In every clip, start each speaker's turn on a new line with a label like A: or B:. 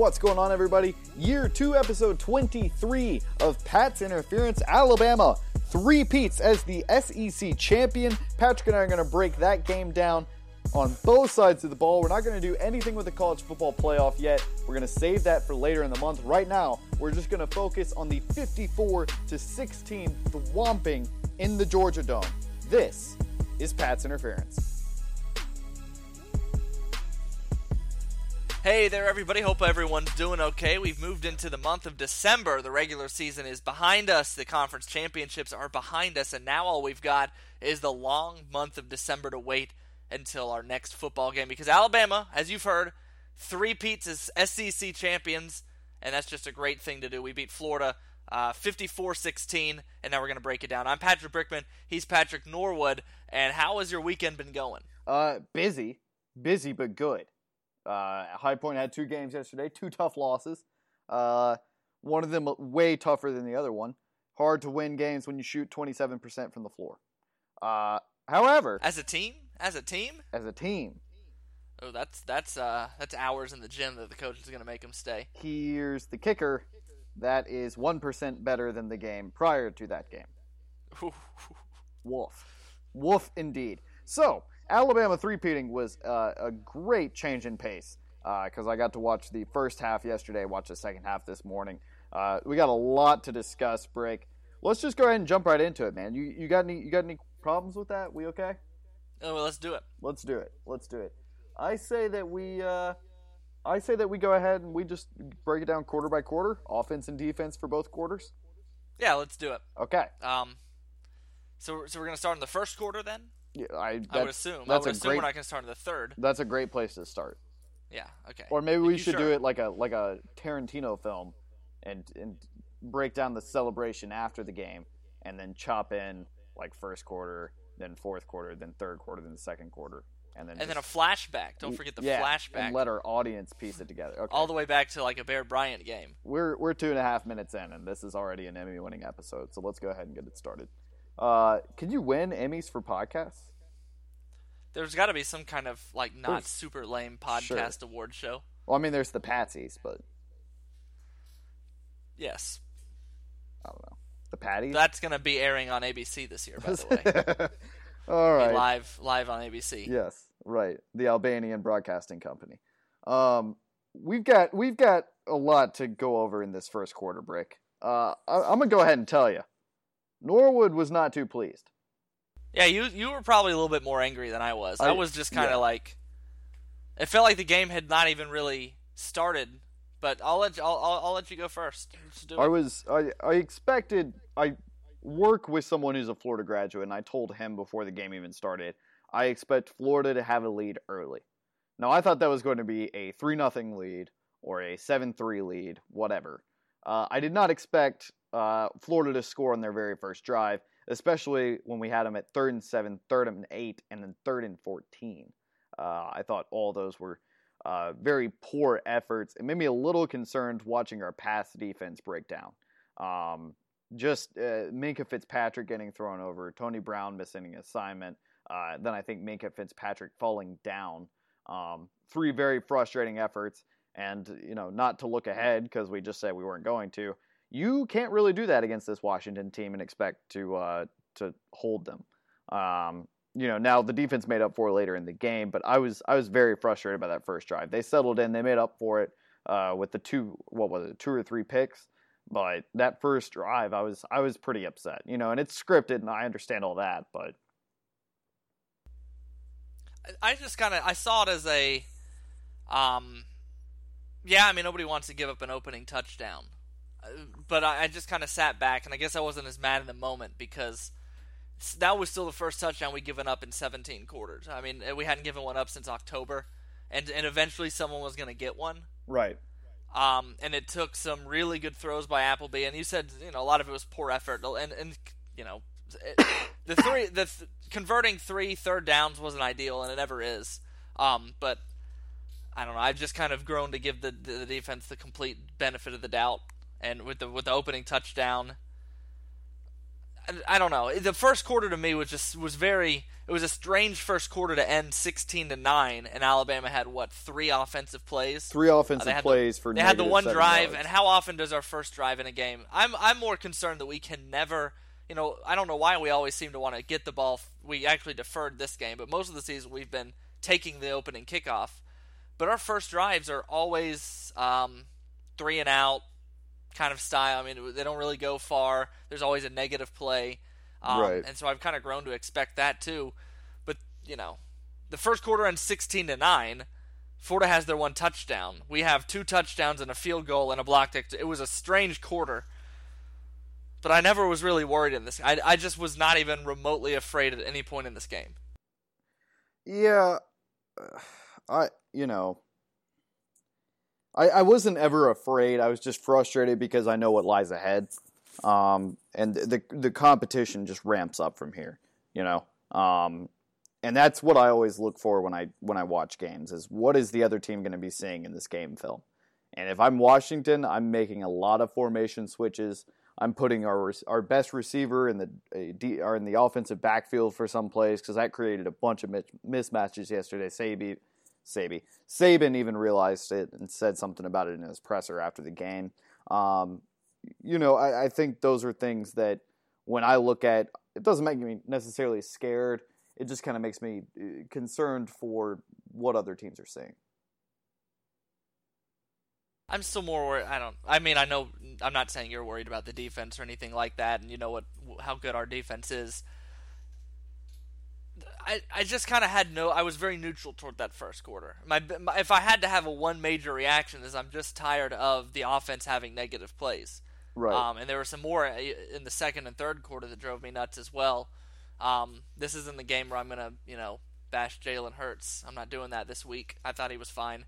A: What's going on, everybody? Year 2, episode 23 of Pat's Interference, Alabama. Three Peats as the SEC champion. Patrick and I are going to break that game down on both sides of the ball. We're not going to do anything with the college football playoff yet. We're going to save that for later in the month. Right now, we're just going to focus on the 54 to 16 thwomping in the Georgia Dome. This is Pat's Interference.
B: Hey there, everybody. Hope everyone's doing okay. We've moved into the month of December. The regular season is behind us, the conference championships are behind us, and now all we've got is the long month of December to wait until our next football game. Because Alabama, as you've heard, three peats as SEC champions, and that's just a great thing to do. We beat Florida uh, 54 16, and now we're going to break it down. I'm Patrick Brickman. He's Patrick Norwood. And how has your weekend been going?
A: Uh, busy. Busy, but good. Uh, High Point had two games yesterday, two tough losses. Uh, one of them way tougher than the other one. Hard to win games when you shoot 27% from the floor. Uh, however,
B: as a team, as a team,
A: as a team.
B: Oh, that's that's uh that's hours in the gym that the coach is going to make them stay.
A: Here's the kicker. That is 1% better than the game prior to that game. Wolf. Wolf indeed. So, Alabama three-peating was uh, a great change in pace because uh, I got to watch the first half yesterday, watch the second half this morning. Uh, we got a lot to discuss, Break. Let's just go ahead and jump right into it, man. You you got any you got any problems with that? We okay?
B: Oh, well, let's do it.
A: Let's do it. Let's do it. I say that we uh, I say that we go ahead and we just break it down quarter by quarter, offense and defense for both quarters.
B: Yeah, let's do it.
A: Okay.
B: Um, so so we're gonna start in the first quarter then.
A: Yeah, I,
B: I would assume. I would assume great, we're not going to start in the third.
A: That's a great place to start.
B: Yeah. Okay.
A: Or maybe we should sure? do it like a like a Tarantino film, and and break down the celebration after the game, and then chop in like first quarter, then fourth quarter, then third quarter, then second quarter, and then
B: and then a flashback. Don't forget the
A: yeah,
B: flashback.
A: And let our audience piece it together. Okay.
B: All the way back to like a Bear Bryant game.
A: We're we're two and a half minutes in, and this is already an Emmy-winning episode. So let's go ahead and get it started. Uh, can you win Emmys for podcasts?
B: There's got to be some kind of like not there's, super lame podcast sure. award show.
A: Well, I mean, there's the Patsies, but
B: yes,
A: I don't know the Patties.
B: That's going to be airing on ABC this year, by the way.
A: All right,
B: live live on ABC.
A: Yes, right. The Albanian Broadcasting Company. Um, we've got we've got a lot to go over in this first quarter, Brick. Uh, I, I'm gonna go ahead and tell you. Norwood was not too pleased.
B: Yeah, you you were probably a little bit more angry than I was. I, I was just kind of yeah. like, it felt like the game had not even really started. But I'll let you, I'll, I'll, I'll let you go first.
A: I was I I expected I work with someone who's a Florida graduate, and I told him before the game even started, I expect Florida to have a lead early. Now I thought that was going to be a three nothing lead or a seven three lead, whatever. Uh, I did not expect uh, Florida to score on their very first drive, especially when we had them at third and seven, third and eight, and then third and 14. Uh, I thought all those were uh, very poor efforts. It made me a little concerned watching our pass defense break down. Um, just uh, Minkah Fitzpatrick getting thrown over, Tony Brown missing an assignment, uh, then I think Minkah Fitzpatrick falling down. Um, three very frustrating efforts, and you know, not to look ahead because we just said we weren't going to. You can't really do that against this Washington team and expect to uh, to hold them. Um, you know, now the defense made up for it later in the game, but I was I was very frustrated by that first drive. They settled in, they made up for it uh, with the two what was it, two or three picks. But that first drive, I was I was pretty upset. You know, and it's scripted, and I understand all that, but
B: I just kind of I saw it as a, um, yeah. I mean, nobody wants to give up an opening touchdown but I, I just kind of sat back, and I guess I wasn't as mad in the moment because that was still the first touchdown we'd given up in 17 quarters. I mean, we hadn't given one up since October, and and eventually someone was going to get one.
A: Right.
B: Um, and it took some really good throws by Appleby, and you said you know a lot of it was poor effort, and and you know it, the three the th- converting three third downs wasn't ideal, and it never is. Um, but I don't know. I've just kind of grown to give the the defense the complete benefit of the doubt and with the with the opening touchdown, I don't know. The first quarter to me was just was very. It was a strange first quarter to end sixteen to nine, and Alabama had what three offensive plays?
A: Three offensive
B: Uh,
A: plays
B: the,
A: for.
B: They had the one drive,
A: yards.
B: and how often does our first drive in a game? I'm I'm more concerned that we can never. You know, I don't know why we always seem to want to get the ball. We actually deferred this game, but most of the season we've been taking the opening kickoff. But our first drives are always um, three and out kind of style. I mean, they don't really go far. There's always a negative play, um,
A: Right.
B: and so I've kind of grown to expect that too. But you know, the first quarter ends 16 to nine. Florida has their one touchdown. We have two touchdowns and a field goal and a blocked. Ex- it was a strange quarter, but I never was really worried in this. I, I just was not even remotely afraid at any point in this game.
A: Yeah, uh, I you know, I I wasn't ever afraid. I was just frustrated because I know what lies ahead, um, and the the competition just ramps up from here. You know, um, and that's what I always look for when I when I watch games is what is the other team going to be seeing in this game film. And if I'm Washington, I'm making a lot of formation switches. I'm putting our our best receiver in the uh, in the offensive backfield for some plays because that created a bunch of mismatches yesterday. Sabi, Sabi, Saban even realized it and said something about it in his presser after the game. Um, you know, I, I think those are things that when I look at, it doesn't make me necessarily scared. It just kind of makes me uh, concerned for what other teams are seeing.
B: I'm still more worried. I don't. I mean, I know. I'm not saying you're worried about the defense or anything like that, and you know what how good our defense is. I I just kind of had no. I was very neutral toward that first quarter. My, my if I had to have a one major reaction is I'm just tired of the offense having negative plays.
A: Right.
B: Um, and there were some more in the second and third quarter that drove me nuts as well. Um, this isn't the game where I'm gonna you know bash Jalen Hurts. I'm not doing that this week. I thought he was fine.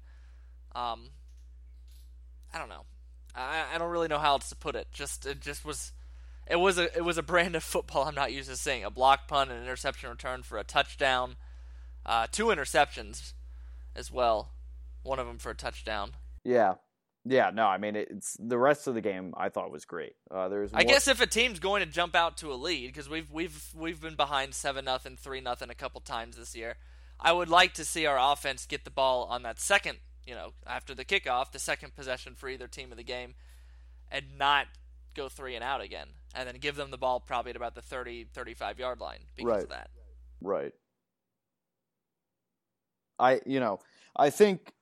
B: Um, I don't know. I, I don't really know how else to put it. Just it just was it was a it was a brand of football I'm not used to seeing. A block punt, an interception return for a touchdown, uh, two interceptions as well. One of them for a touchdown.
A: Yeah, yeah. No, I mean it's the rest of the game. I thought was great. Uh, there's.
B: I guess if a team's going to jump out to a lead because we've we've we've been behind seven nothing, three nothing a couple times this year. I would like to see our offense get the ball on that second, you know, after the kickoff, the second possession for either team of the game, and not go three and out again, and then give them the ball probably at about the 30, 35 yard line because
A: Right.
B: of that.
A: Right. I you know I think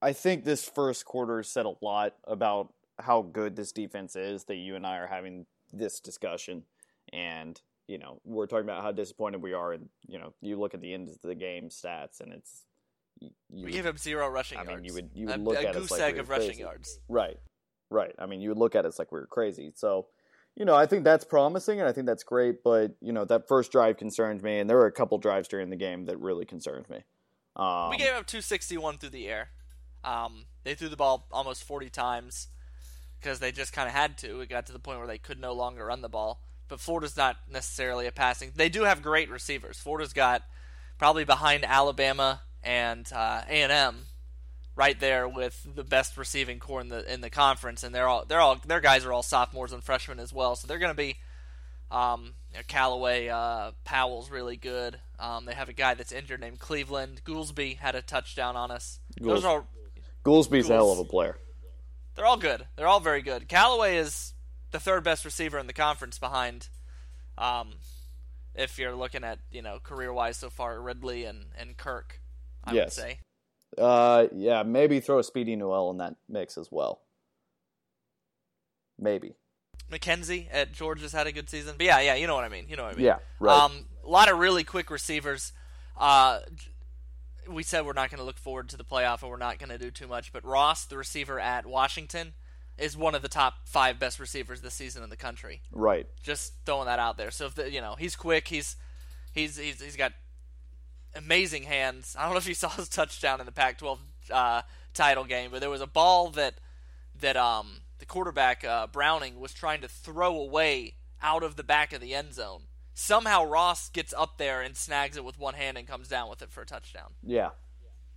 A: I think this first quarter said a lot about how good this defense is that you and I are having this discussion and you know we're talking about how disappointed we are and you know you look at the end of the game stats and it's you,
B: We gave him zero rushing
A: I mean,
B: yards.
A: you would you
B: a,
A: would look
B: a
A: at us
B: goose
A: like
B: egg
A: we were
B: of rushing
A: crazy.
B: yards.
A: Right. Right. I mean, you would look at us like we were crazy. So, you know, I think that's promising and I think that's great, but you know, that first drive concerned me and there were a couple drives during the game that really concerned me. Um,
B: we gave up 261 through the air. Um, they threw the ball almost 40 times because they just kind of had to. It got to the point where they could no longer run the ball. But Florida's not necessarily a passing. They do have great receivers. Florida's got probably behind Alabama and uh, A&M right there with the best receiving corps in the in the conference, and they're all they're all their guys are all sophomores and freshmen as well. So they're going to be um, you know, Callaway, uh, Powell's really good. Um, they have a guy that's injured named Cleveland. Goolsby had a touchdown on us. Those
A: Goolsby.
B: are
A: Goolsby's a hell of a player.
B: they're all good. They're all very good. Callaway is the third best receiver in the conference behind, um, if you're looking at you know career wise so far, Ridley and and Kirk. I would
A: Yes.
B: say.
A: Uh, yeah, maybe throw a Speedy Noil in that mix as well. Maybe.
B: McKenzie at Georgia's had a good season, but yeah, yeah, you know what I mean. You know what I mean.
A: Yeah, right.
B: Um, a lot of really quick receivers. Uh, we said we're not going to look forward to the playoff and we're not going to do too much, but Ross, the receiver at Washington, is one of the top five best receivers this season in the country.
A: right.
B: Just throwing that out there. So if the, you know he's quick, he's he's he's he's got amazing hands. I don't know if you saw his touchdown in the Pac-12 uh, title game, but there was a ball that that um the quarterback uh, Browning was trying to throw away out of the back of the end zone. Somehow Ross gets up there and snags it with one hand and comes down with it for a touchdown.
A: Yeah.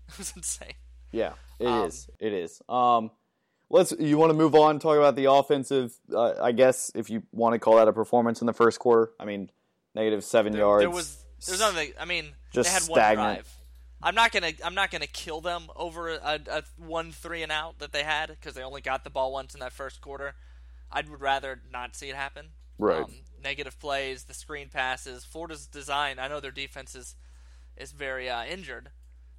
B: It was insane.
A: Yeah, it is.
B: Um,
A: It is. Um, let's. You want to move on? Talk about the offensive. Uh, I guess if you want to call that a performance in the first quarter. I mean, negative seven
B: there,
A: yards.
B: There was there's nothing. I mean,
A: Just
B: they had
A: stagnant.
B: one drive. I'm not gonna I'm not gonna kill them over a, a one three and out that they had because they only got the ball once in that first quarter. I would rather not see it happen.
A: Right.
B: Um, negative plays, the screen passes. Florida's design. I know their defense is is very uh, injured,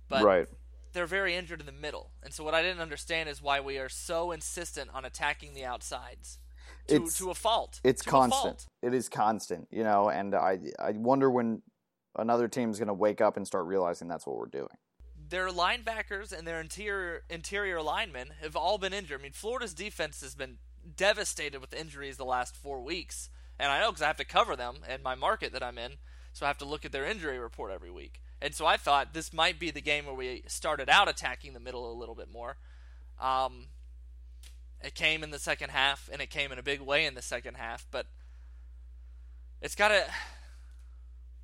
B: but
A: right.
B: they're very injured in the middle. And so what I didn't understand is why we are so insistent on attacking the outsides to,
A: It's-
B: to a fault.
A: It's
B: to
A: constant.
B: fault.
A: It is constant. You know, and I I wonder when another team's going to wake up and start realizing that's what we're doing.
B: Their linebackers and their interior interior linemen have all been injured. I mean, Florida's defense has been devastated with injuries the last four weeks, and I know because I have to cover them in my market that I'm in, so I have to look at their injury report every week. And so I thought this might be the game where we started out attacking the middle a little bit more. Um, it came in the second half, and it came in a big way in the second half, but it's got to.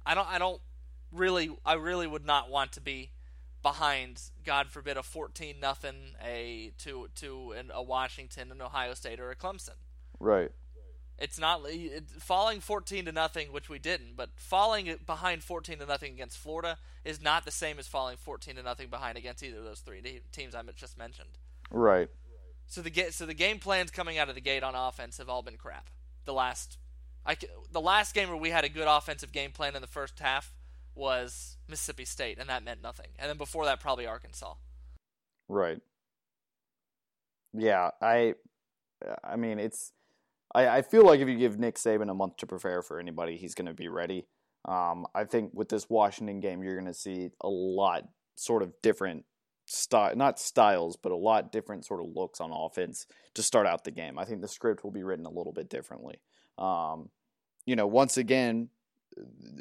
B: I don't. I don't really. I really would not want to be behind. God forbid a fourteen nothing a to to an, a Washington, an Ohio State, or a Clemson.
A: Right.
B: It's not it, falling fourteen to nothing, which we didn't, but falling behind fourteen to nothing against Florida is not the same as falling fourteen to nothing behind against either of those three teams I just mentioned.
A: Right.
B: So the so the game plans coming out of the gate on offense have all been crap. The last, I the last game where we had a good offensive game plan in the first half was Mississippi State, and that meant nothing. And then before that, probably Arkansas.
A: Right. Yeah, I I mean it's I, I feel like if you give Nick Saban a month to prepare for anybody, he's gonna be ready. Um, I think with this Washington game you're gonna see a lot sort of different style not styles, but a lot different sort of looks on offense to start out the game. I think the script will be written a little bit differently. Um, you know, once again,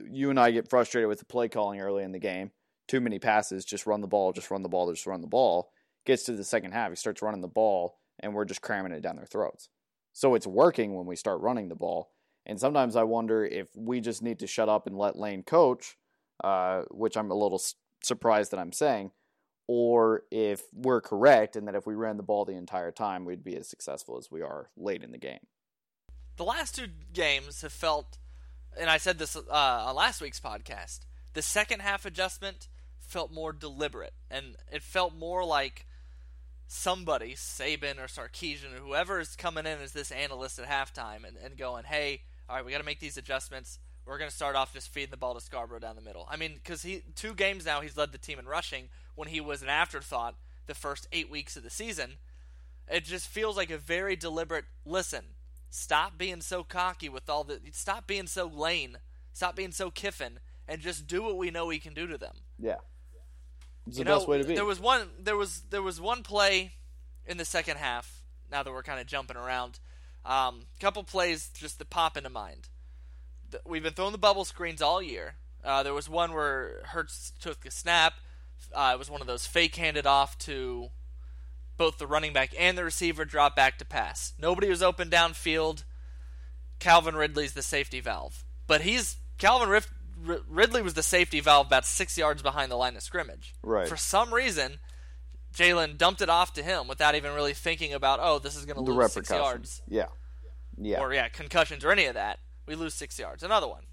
A: you and I get frustrated with the play calling early in the game. Too many passes, just run the ball, just run the ball, just run the ball gets to the second half, he starts running the ball, and we're just cramming it down their throats. So it's working when we start running the ball. And sometimes I wonder if we just need to shut up and let Lane coach, uh, which I'm a little s- surprised that I'm saying, or if we're correct and that if we ran the ball the entire time, we'd be as successful as we are late in the game.
B: The last two games have felt, and I said this uh, on last week's podcast. The second half adjustment felt more deliberate, and it felt more like somebody, Saban or Sarkisian or whoever is coming in as this analyst at halftime and, and going, hey, all right, we got to make these adjustments. We're going to start off just feeding the ball to Scarborough down the middle. I mean, because he two games now he's led the team in rushing when he was an afterthought the first eight weeks of the season. It just feels like a very deliberate listen. Stop being so cocky with all the. Stop being so lane. Stop being so Kiffin, and just do what we know we can do to them
A: Yeah. It's the
B: you know,
A: best way to be.
B: There was one. There was there was one play in the second half. Now that we're kind of jumping around, a um, couple plays just that pop into mind. We've been throwing the bubble screens all year. Uh, there was one where Hurts took a snap. Uh, it was one of those fake handed off to both the running back and the receiver, drop back to pass. Nobody was open downfield. Calvin Ridley's the safety valve, but he's Calvin Ridley was the safety valve about six yards behind the line of scrimmage.
A: Right.
B: For some reason, Jalen dumped it off to him without even really thinking about, oh, this is going to lose six yards,
A: Yeah. Yeah.
B: or yeah, concussions or any of that. We lose six yards. Another one,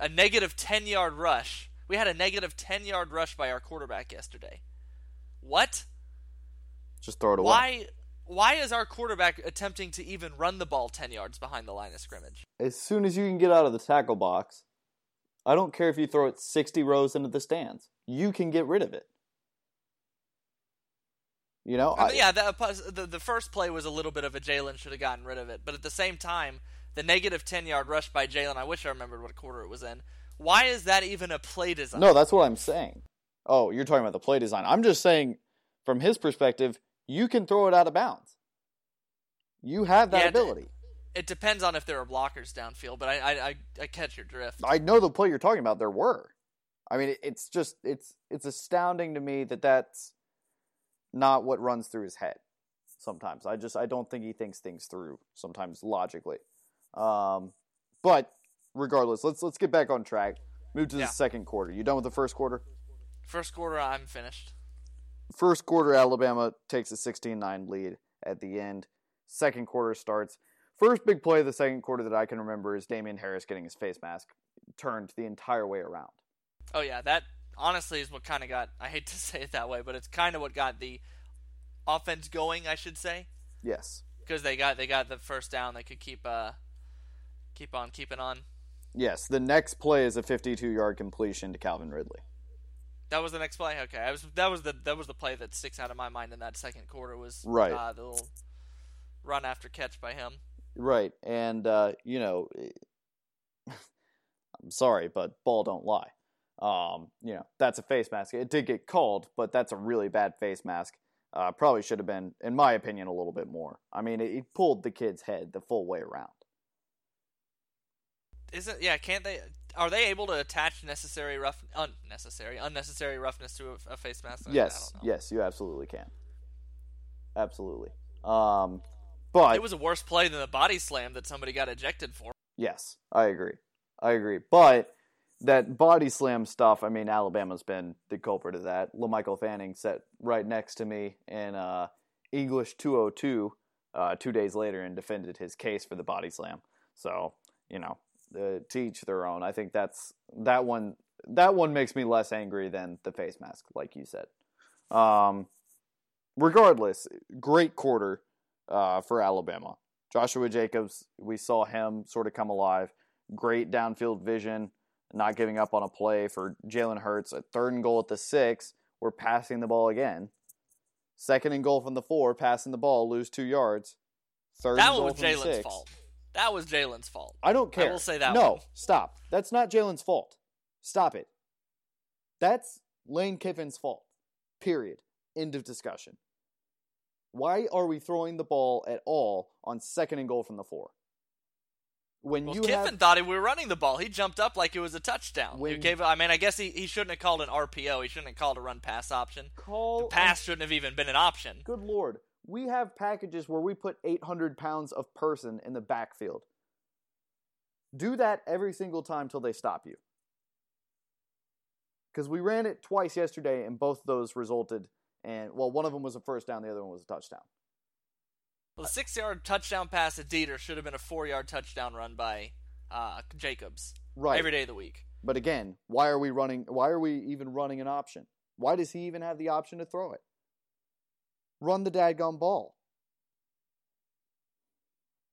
B: a negative ten yard rush. We had a negative ten yard rush by our quarterback yesterday. What?
A: Just throw it away.
B: Why? Why is our quarterback attempting to even run the ball ten yards behind the line of scrimmage?
A: as soon as you can get out of the tackle box, I don't care if you throw it 60 rows into the stands. You can get rid of it. You know,
B: I
A: I,
B: yeah, the, the the first play was a little bit of a Jalen should have gotten rid of it, but at the same time, the negative ten yard rush by Jalen. I wish I remembered what quarter it was in. Why is that even a play design?
A: no, that's what I'm saying. Oh, you're talking about the play design. I'm just saying, from his perspective, you can throw it out of bounds. You have that
B: Yeah,
A: ability.
B: It depends on if there are blockers downfield, but I I, I, I catch your drift.
A: I know the play you're talking about. There were. I mean, it's just it's it's astounding to me that that's not what runs through his head. Sometimes I just I don't think he thinks things through. Sometimes logically, um, but regardless, let's let's get back on track. Move to the
B: Yeah.
A: second quarter. You done with the first quarter?
B: First quarter, I'm finished.
A: First quarter, Alabama takes a 16-9 lead, at the end. Second quarter starts. First big play of the second quarter that I can remember is Damien Harris getting his face mask turned the entire way around.
B: Oh yeah, that honestly is what kind of got. I hate to say it that way, but it's kind of what got the offense going. I should say.
A: Yes.
B: Because they got they got the first down, they could keep uh keep on keeping on.
A: Yes. The next play is a 52-yard completion to Calvin Ridley.
B: That was the next play. Okay, I was that was the that was the play that sticks out of my mind in that second quarter was
A: right
B: uh, the little run after catch by him.
A: Right, and uh, you know, I'm sorry, but ball don't lie. Um, you know, that's a face mask. It did get called, but that's a really bad face mask. Uh, probably should have been, in my opinion, a little bit more. I mean, it pulled the kid's head the full way around.
B: Isn't yeah? Can't they? Are they able to attach necessary rough, unnecessary, unnecessary roughness to a, a face mask?
A: Yes, yes, you absolutely can. Absolutely. Um, but
B: it was a worse play than the body slam that somebody got ejected for.
A: Yes, I agree. I agree. But that body slam stuff, I mean, Alabama's been the culprit of that. LaMichael Fanning sat right next to me in uh, English 202 uh, two days later and defended his case for the body slam. So, you know, uh, to each their own. I think that's that one. That one makes me less angry than the face mask, like you said. Um, regardless, great quarter uh, for Alabama. Joshua Jacobs, we saw him sort of come alive. Great downfield vision, not giving up on a play for Jalen Hurts. A third and goal at the six, we're passing the ball again. Second and goal from the four, passing the ball, lose two yards. Third
B: that
A: and goal
B: was Jalen's
A: six.
B: fault. That was Jalen's fault.
A: I don't care.
B: I will say that
A: No,
B: one.
A: stop. That's not Jalen's fault. Stop it. That's Lane Kiffin's fault. Period. End of discussion. Why are we throwing the ball at all on second and goal from the four? When
B: Well,
A: you
B: Kiffin
A: have
B: thought he, we were running the ball. He jumped up like it was a touchdown. He
A: When-
B: gave. I mean, I guess he, he shouldn't have called an RPO. He shouldn't have called a run pass option.
A: call
B: The pass shouldn't have even been an option.
A: Good lord. We have packages where we put 800 pounds of person in the backfield. Do that every single time till they stop you. Because we ran it twice yesterday, and both those resulted. And well, one of them was a first down, the other one was a touchdown.
B: Well, the six-yard touchdown pass to Dieter should have been a four-yard touchdown run by uh, Jacobs
A: Right.
B: every day of the week.
A: But again, why are we running? Why are we even running an option? Why does he even have the option to throw it? Run the dadgum ball.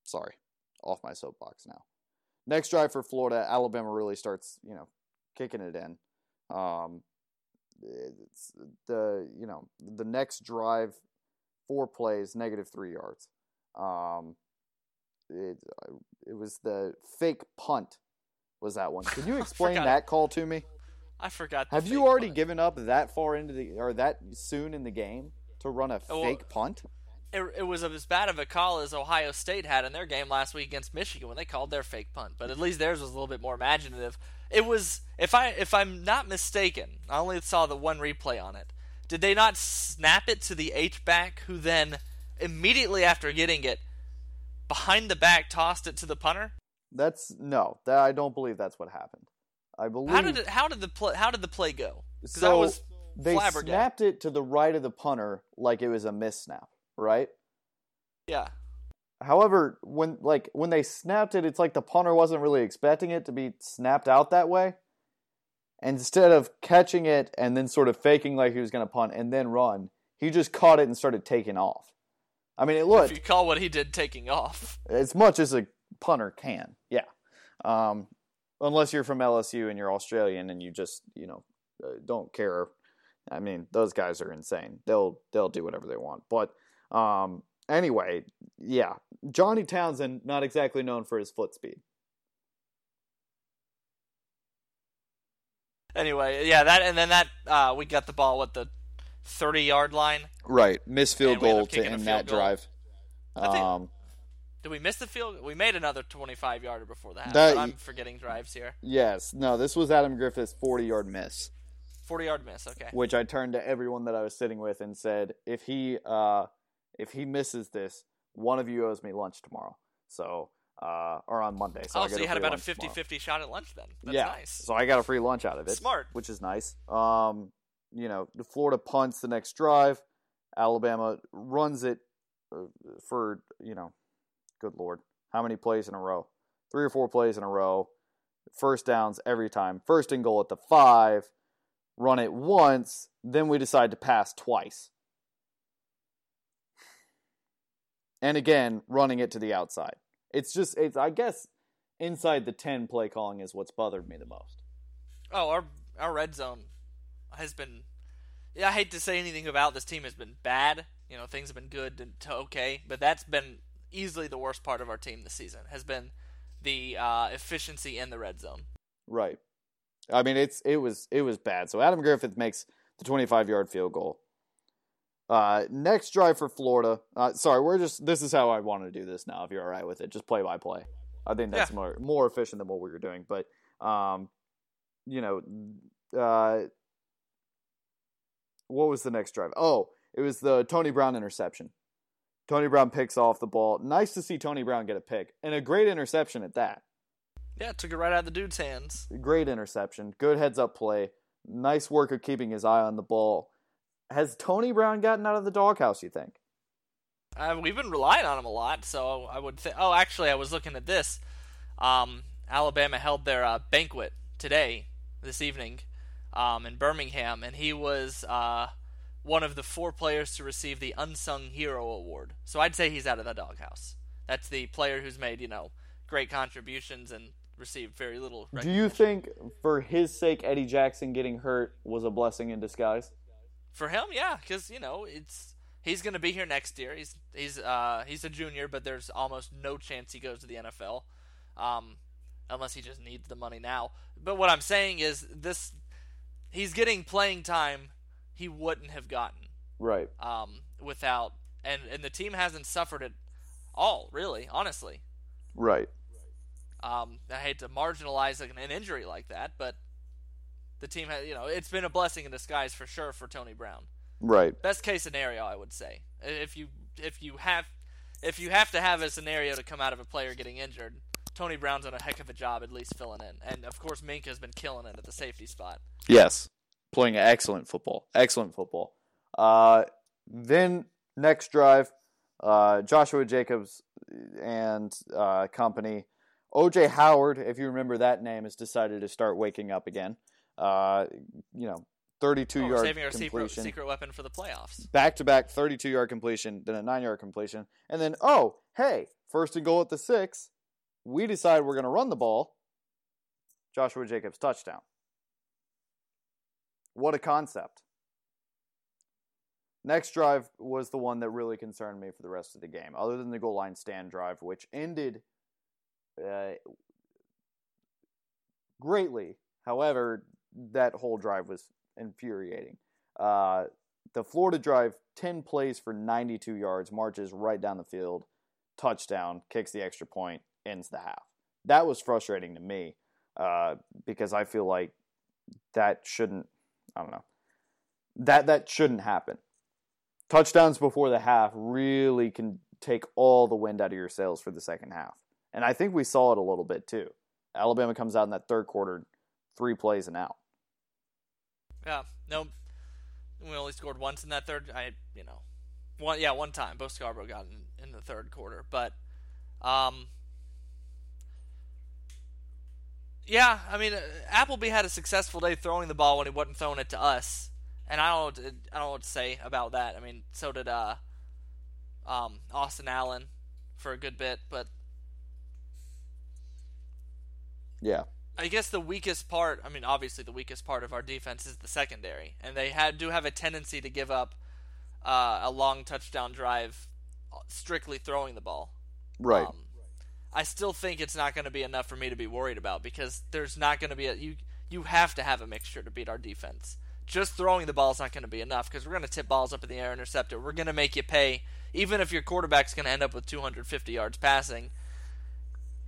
A: Sorry, off my soapbox now. Next drive for Florida, Alabama really starts, you know, kicking it in. Um, it's the you know the next drive, four plays, negative three yards. Um, it it was the fake punt was that one. Can you explain that call to me?
B: I forgot.
A: Have you already
B: punt.
A: given up that far into the or that soon in the game to run a
B: well-
A: fake punt?
B: It, it was as bad of a call as Ohio State had in their game last week against Michigan when they called their fake punt. But at least theirs was a little bit more imaginative. It was, if I if I'm not mistaken, I only saw the one replay on it. Did they not snap it to the H back, who then immediately after getting it behind the back tossed it to the punter?
A: That's no, that I don't believe that's what happened. I believe
B: How did it, how did the play how did the play go? Because I
A: so
B: was
A: they snapped it to the right of the punter like it was a miss snap, right?
B: yeah.
A: However, when like when they snapped it, it's like the punter wasn't really expecting it to be snapped out that way. Instead of catching it and then sort of faking like he was going to punt and then run, he just caught it and started taking off. I mean, it
B: If
A: looked
B: you call what he did taking off.
A: as much as a punter can. Yeah. Um, unless you're from LSU and you're Australian and you just you know uh, don't care. I mean, those guys are insane. They'll they'll do whatever they want. But um, anyway, yeah, Johnny Townsend not exactly known for his foot speed.
B: Anyway, yeah, that and then that uh, we got the ball at the thirty yard line.
A: Right, miss field
B: And we ended
A: goal to end that
B: goal.
A: drive.
B: I think-
A: Um,
B: Did we miss the field? We made another twenty five yarder before the half.
A: That-
B: but I'm forgetting drives here.
A: yes, no, this was Adam Griffith's forty-yard miss.
B: Forty yard miss. Okay.
A: which I turned to everyone that I was sitting with and said, if he uh, if he misses this, one of you owes me lunch tomorrow. So uh, or on Monday. So
B: oh, so you had about a
A: lunch
B: 50
A: tomorrow.
B: 50 shot at lunch then. That's
A: yeah,
B: nice.
A: so I got a free lunch out of it.
B: Smart.
A: which is nice. Um, you know, the Florida punts the next drive. Alabama runs it uh, for you know, good lord, how many plays in a row? Three or four plays in a row, first downs every time. First and goal at the five, run it once, then we decide to pass twice. And again, running it to the outside. It's just it's I guess inside the 10 play calling is what's bothered me the most.
B: Oh, our our red zone has been yeah, I hate to say anything about this team has been bad. You know, things have been good to okay, but that's been easily the worst part of our team this season. Has been the uh, efficiency in the red zone.
A: Right. I mean, it's it was it was bad. So Adam Griffith makes the 25 yard field goal. Uh, next drive for Florida. Uh, sorry, we're just this is how I want to do this now. If you're all right with it, just play by play. I think that's
B: Yeah.
A: more more efficient than what we were doing. But um, you know, uh, what was the next drive? Oh, it was the Tony Brown interception. Tony Brown picks off the ball. Nice to see Tony Brown get a pick and a great interception at that.
B: Yeah, took it right out of the dude's hands.
A: Great interception. Good heads up play. Nice work of keeping his eye on the ball. Has Tony Brown gotten out of the doghouse, you think?
B: Uh, we've been relying on him a lot, so I would think. Oh, actually, I was looking at this. Um, Alabama held their uh, banquet today, this evening, um, in Birmingham, and he was uh, one of the four players to receive the Unsung Hero Award. So I'd say he's out of the doghouse. That's the player who's made you know great contributions and received very little.
A: Do you think, for his sake, Eddie Jackson getting hurt was a blessing in disguise?
B: For him, yeah, because you know it's he's going to be here next year. He's he's uh he's a junior, but there's almost no chance he goes to the NFL, um, unless he just needs the money now. But what I'm saying is this: he's getting playing time he wouldn't have gotten
A: Right.
B: um, without, and and the team hasn't suffered it all really, honestly.
A: Right.
B: Um, I hate to marginalize an injury like that, but the team has, you know, it's been a blessing in disguise for sure for Tony Brown.
A: Right.
B: best case scenario i would say if you if you have if you have to have a scenario to come out of a player getting injured tony brown's done a heck of a job at least filling in and of course Minkah's been killing it at the safety spot
A: Yes. Playing excellent football. Excellent football. Uh, then next drive, uh, Joshua Jacobs and uh, company. OJ Howard, if you remember that name, has decided to start waking up again. Uh, you know, 32
B: oh,
A: yard
B: saving our secret,
A: completion.
B: secret weapon for the playoffs
A: back to back 32 yard completion, then a 9 yard completion, and then, oh, hey, first and goal at the six. We decide we're going to run the ball. Joshua Jacobs touchdown. What a concept. Next drive was the one that really concerned me for the rest of the game, other than the goal line stand drive, which ended uh, greatly. However, that whole drive was infuriating. Uh, the Florida drive, 10 plays for 92 yards, marches right down the field, touchdown, kicks the extra point, ends the half. That was frustrating to me uh, because I feel like that shouldn't, I don't know, that, that shouldn't happen. Touchdowns before the half really can take all the wind out of your sails for the second half. And I think we saw it a little bit too. Alabama comes out in that third quarter, three plays and out.
B: yeah no we only scored once in that third i you know one yeah one time bo scarborough got in, in the third quarter but um Yeah, I mean, uh, Appleby had a successful day throwing the ball when he wasn't throwing it to us, and I don't, I don't know what to say about that. I mean, so did uh, um, Austin Allen for a good bit, but
A: Yeah.
B: I guess the weakest part, I mean, obviously the weakest part of our defense is the secondary, and they had do have a tendency to give up uh, a long touchdown drive, uh, strictly throwing the ball.
A: Right.
B: Um, I still think it's not going to be enough for me to be worried about because there's not going to be a you you have to have a mixture to beat our defense. Just throwing the ball is not going to be enough because we're going to tip balls up in the air, intercept it. We're going to make you pay, even if your quarterback's going to end up with 250 yards passing.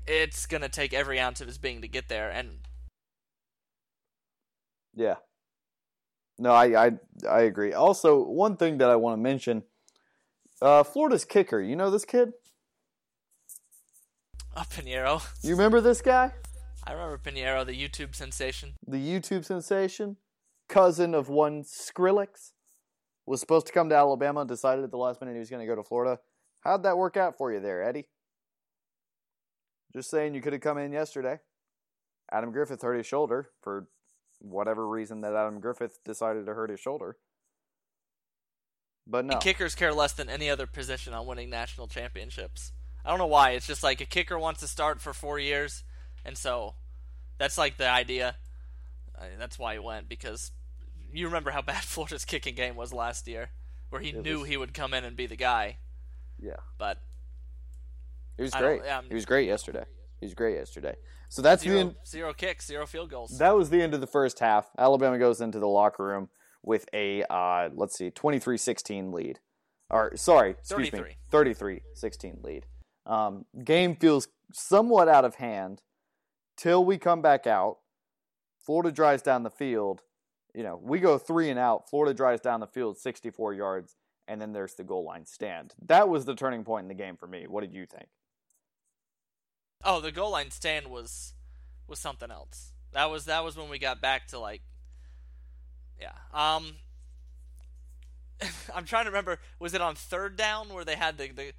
B: It's going to take every ounce of his being to get there, and
A: Yeah. No, I, I I agree. Also, one thing that I want to mention, uh, Florida's kicker. You know this kid?
B: oh, Pineiro.
A: You remember this guy?
B: I remember Pineiro, the YouTube sensation.
A: The YouTube sensation, cousin of one Skrillex, was supposed to come to Alabama. Decided at the last minute he was going to go to Florida. How'd that work out for you there, Eddie? Just saying you could have come in yesterday. Adam Griffith hurt his shoulder for whatever reason that Adam Griffith decided to hurt his shoulder. But no.
B: And kickers care less than any other position on winning national championships. I don't know why. It's just like a kicker wants to start for four years, and so that's like the idea. I that's why he went because you remember how bad Florida's kicking game was last year, where he
A: It
B: knew
A: was-
B: he would come in and be the guy.
A: Yeah.
B: But
A: He was great.
B: I'm-
A: he was great yesterday. He was great yesterday. So that's the
B: zero,
A: end.
B: zero kicks, zero field goals.
A: That was the end of the first half. Alabama goes into the locker room with a uh, let's see, 23-16 lead. Or sorry, excuse me, 33-16 lead. Um, game feels somewhat out of hand till we come back out. Florida drives down the field. You know, we go three and out. Florida drives down the field 64 yards, and then there's the goal line stand. That was the turning point in the game for me. What did you think?
B: Oh, the goal line stand was was something else. That was that was when we got back to like yeah. Um I'm trying to remember was it on third down where they had the the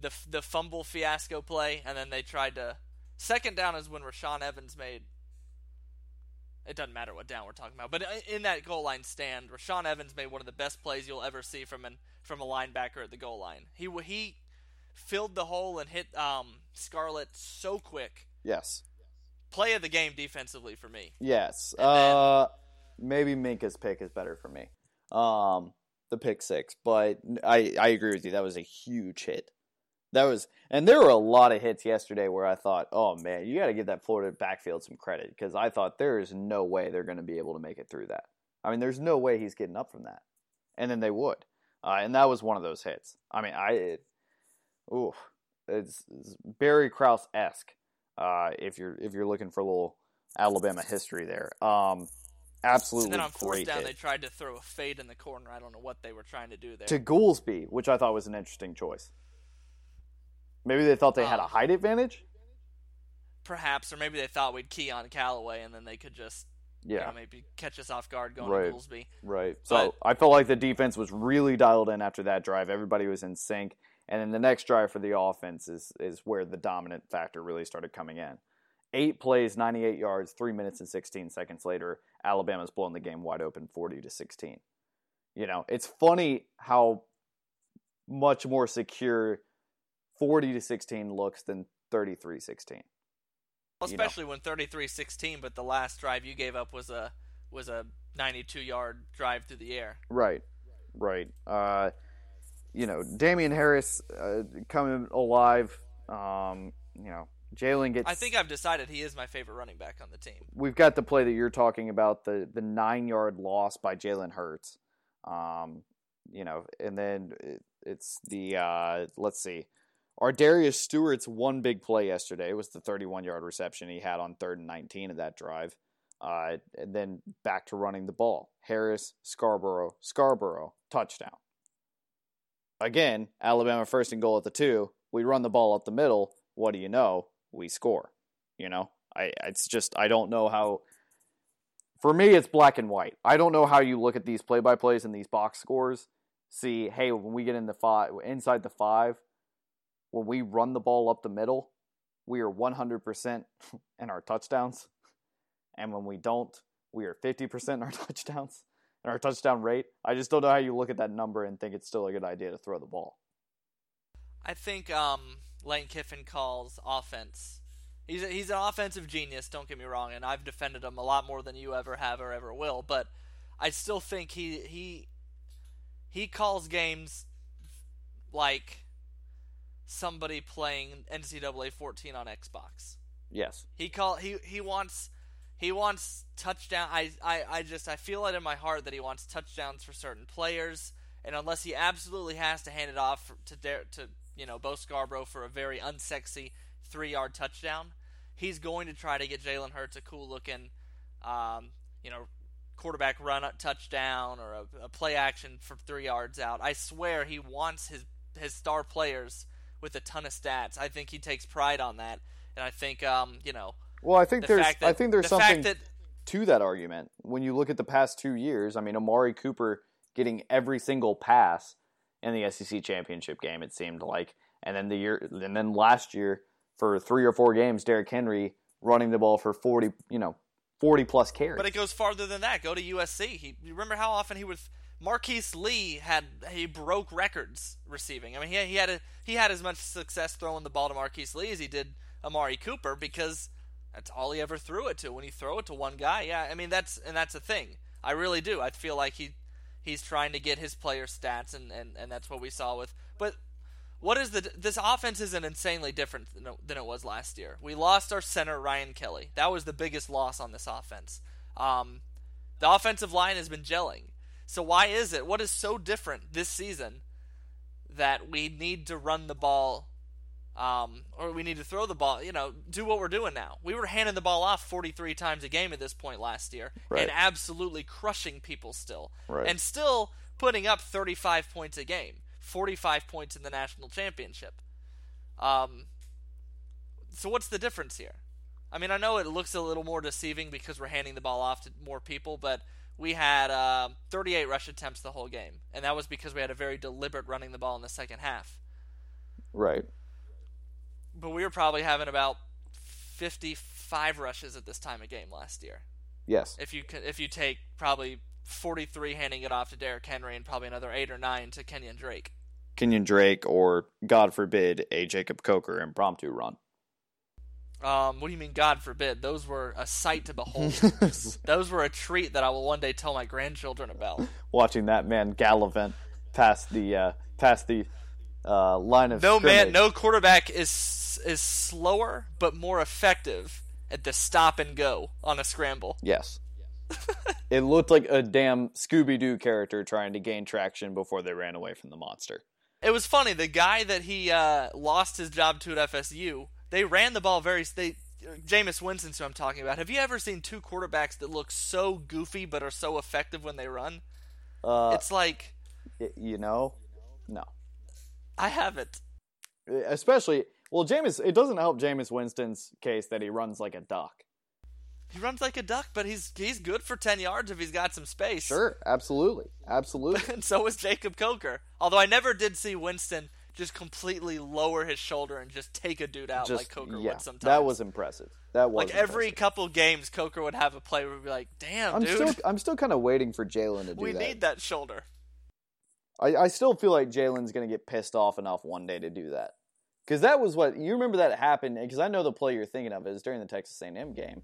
B: the, the fumble fiasco play and then they tried to second down is when Rashaan Evans made it doesn't matter what down we're talking about, but in that goal line stand, Rashaan Evans made one of the best plays you'll ever see from an from a linebacker at the goal line. He he filled the hole and hit um, Scarlett so quick.
A: Yes.
B: Play of the game defensively for me.
A: Yes.
B: And then-
A: Uh, maybe Minkah's pick is better for me. Um, the pick six, but I I agree with you. That was a huge hit. That was, and there were a lot of hits yesterday where I thought, oh man, you got to give that Florida backfield some credit because I thought there is no way they're going to be able to make it through that. I mean, there's no way he's getting up from that, and then they would, uh, and that was one of those hits. I mean, I, it, ooh, it's, it's Barry Krauss esque. Uh, if you're if you're looking for a little Alabama history there. Um, absolutely
B: and then on fourth down,
A: hit.
B: they tried to throw a fade in the corner. I don't know what they were trying to do there.
A: to Goolsby, which I thought was an interesting choice. Maybe they thought they had a
B: Um,
A: height advantage.
B: Perhaps, or maybe they thought we'd key on Callaway and then they could just you
A: Yeah,
B: know, maybe catch us off guard going
A: Right.
B: to Goolsby.
A: right. So I felt like the defense was really dialed in after that drive. Everybody was in sync, and then the next drive for the offense is is where the dominant factor really started coming in. Eight plays, 98 yards, three minutes and 16 seconds later, Alabama's blown the game wide open, 40 to 16. You know, it's funny how much more secure 40 to 16 looks than 33 16.
B: Well,
A: you know.
B: especially when 33-16, but the last drive you gave up was a was a 92-yard drive through the air.
A: Right, right. Uh, you know, Damien Harris uh, coming alive. Um, you know, Jalen gets.
B: I think I've decided he is my favorite running back on the team.
A: we've got the play that you're talking about the the nine yard loss by Jalen Hurts. Um, you know, and then it, it's the uh, let's see. ArDarius Stewart's one big play yesterday was the 31 yard reception he had on third and 19 of that drive. Uh, and then back to running the ball. Harris, Scarborough, Scarborough, touchdown. Again, Alabama first and goal at the two. We run the ball up the middle. What do you know? We score. You know, I it's just I don't know how. For me, it's black and white. I don't know how you look at these play by plays and these box scores. See, hey, when we get in the five inside the five, when we run the ball up the middle, we are 100% in our touchdowns. And when we don't, we are 50% in our touchdowns and our touchdown rate. I just don't know how you look at that number and think it's still a good idea to throw the ball.
B: I think um, Lane Kiffin calls offense. He's a, he's an offensive genius. Don't get me wrong, and I've defended him a lot more than you ever have or ever will. But I still think he he he calls games like somebody playing NCAA 14 on Xbox.
A: Yes.
B: He call he he wants he wants touchdown. I, I I just I feel it in my heart that he wants touchdowns for certain players, and unless he absolutely has to hand it off to to you know Bo Scarborough for a very unsexy three yard touchdown, he's going to try to get Jalen Hurts a cool looking, um, you know, quarterback run up touchdown or a, a play action for three yards out. I swear he wants his his star players with a ton of stats. I think he takes pride on that, and I think um, you know
A: Well, I think
B: the
A: there's
B: that
A: I think there's
B: the
A: something
B: that
A: to that argument. When you look at the past two years, I mean, Amari Cooper getting every single pass in the SEC championship game, it seemed like And then the year, and then last year for three or four games, Derrick Henry running the ball for forty, you know, forty plus carries.
B: But it goes farther than that. Go to USC. He remember how often he was Marquise Lee had he broke records receiving. I mean, he he had a, he had as much success throwing the ball to Marquise Lee as he did Amari Cooper because that's all he ever threw it to. When he throw it to one guy, yeah, I mean that's and that's a thing. I really do. I feel like he he's trying to get his player stats, and, and, and that's what we saw with. But what is the this offense isn't insanely different than, it was last year. We lost our center Ryan Kelly. That was the biggest loss on this offense. Um, the offensive line has been gelling. So why is it? What is so different this season that we need to run the ball um, or we need to throw the ball, you know, do what we're doing now. We were handing the ball off 43 times a game at this point last year
A: Right.
B: and absolutely crushing people still.
A: Right.
B: And still putting up 35 points a game, 45 points in the national championship. Um, so what's the difference here? I mean, I know it looks a little more deceiving because we're handing the ball off to more people, but we had uh, 38 rush attempts the whole game, and that was because we had a very deliberate running the ball in the second half
A: right.
B: But we were probably having about 55 rushes at this time of game last year.
A: Yes.
B: If you if you take probably 43 handing it off to Derrick Henry and probably another 8 or 9 to Kenyon Drake.
A: Kenyon Drake or God forbid a Jacob Coker impromptu run.
B: Um, what do you mean God forbid? Those were a sight to behold. Those were a treat that I will one day tell my grandchildren about.
A: Watching that man gallivant past the uh, past the uh, line of
B: No man,
A: scrimmage.
B: no quarterback is is slower but more effective at the stop and go on a scramble.
A: Yes. it looked like a damn Scooby Doo character trying to gain traction before they ran away from the monster.
B: It was funny. The guy that he uh, lost his job to at FSU, they ran the ball very. They Jameis Winston's who I'm talking about. Have you ever seen two quarterbacks that look so goofy but are so effective when they run?
A: Uh,
B: it's like
A: you know, no.
B: I haven't.
A: Especially, well, Jameis. It doesn't help Jameis Winston's case that he runs like a duck.
B: He runs like a duck, but he's he's good for ten yards if he's got some space.
A: Sure, absolutely, absolutely.
B: and so is Jacob Coker. Although I never did see Winston just completely lower his shoulder and just take a dude out
A: Just
B: like Coker
A: yeah,
B: would sometimes.
A: that was impressive. That was
B: like every
A: impressive.
B: couple games, Coker would have a play where we'd be like, "Damn,
A: I'm
B: dude,
A: still, I'm still kind of waiting for Jalen to do
B: we
A: that.
B: need that shoulder."
A: I, I still feel like Jalen's going to get pissed off enough one day to do that. Because that was what you remember that happened. Because I know the play you're thinking of is during the Texas A&M game.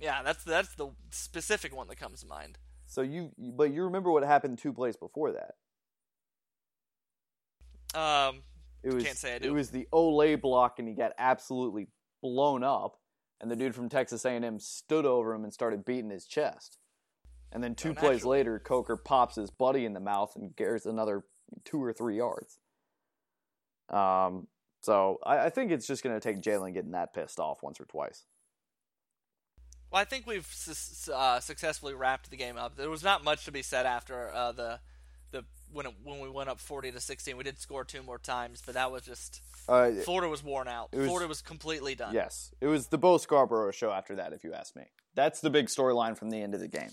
B: Yeah, that's that's the specific one that comes to mind.
A: So you, but you remember what happened two plays before that?
B: Um,
A: It was
B: Can't say I
A: it was the Olay block, and he got absolutely blown up. And the dude from Texas A&M stood over him and started beating his chest. And then two
B: Oh,
A: plays
B: naturally.
A: later, Coker pops his buddy in the mouth and gets another two or three yards. Um, so I, I think it's just going to take Jalen getting that pissed off once or twice.
B: well, I think we've su- uh, successfully wrapped the game up. There was not much to be said after uh, the the when it, when we went up forty to sixteen. We did score two more times, but that was just
A: Uh,
B: Florida was worn out.
A: was-
B: Florida was completely done.
A: yes, it was the Bo Scarborough show after that, if you ask me. That's the big storyline from the end of the game.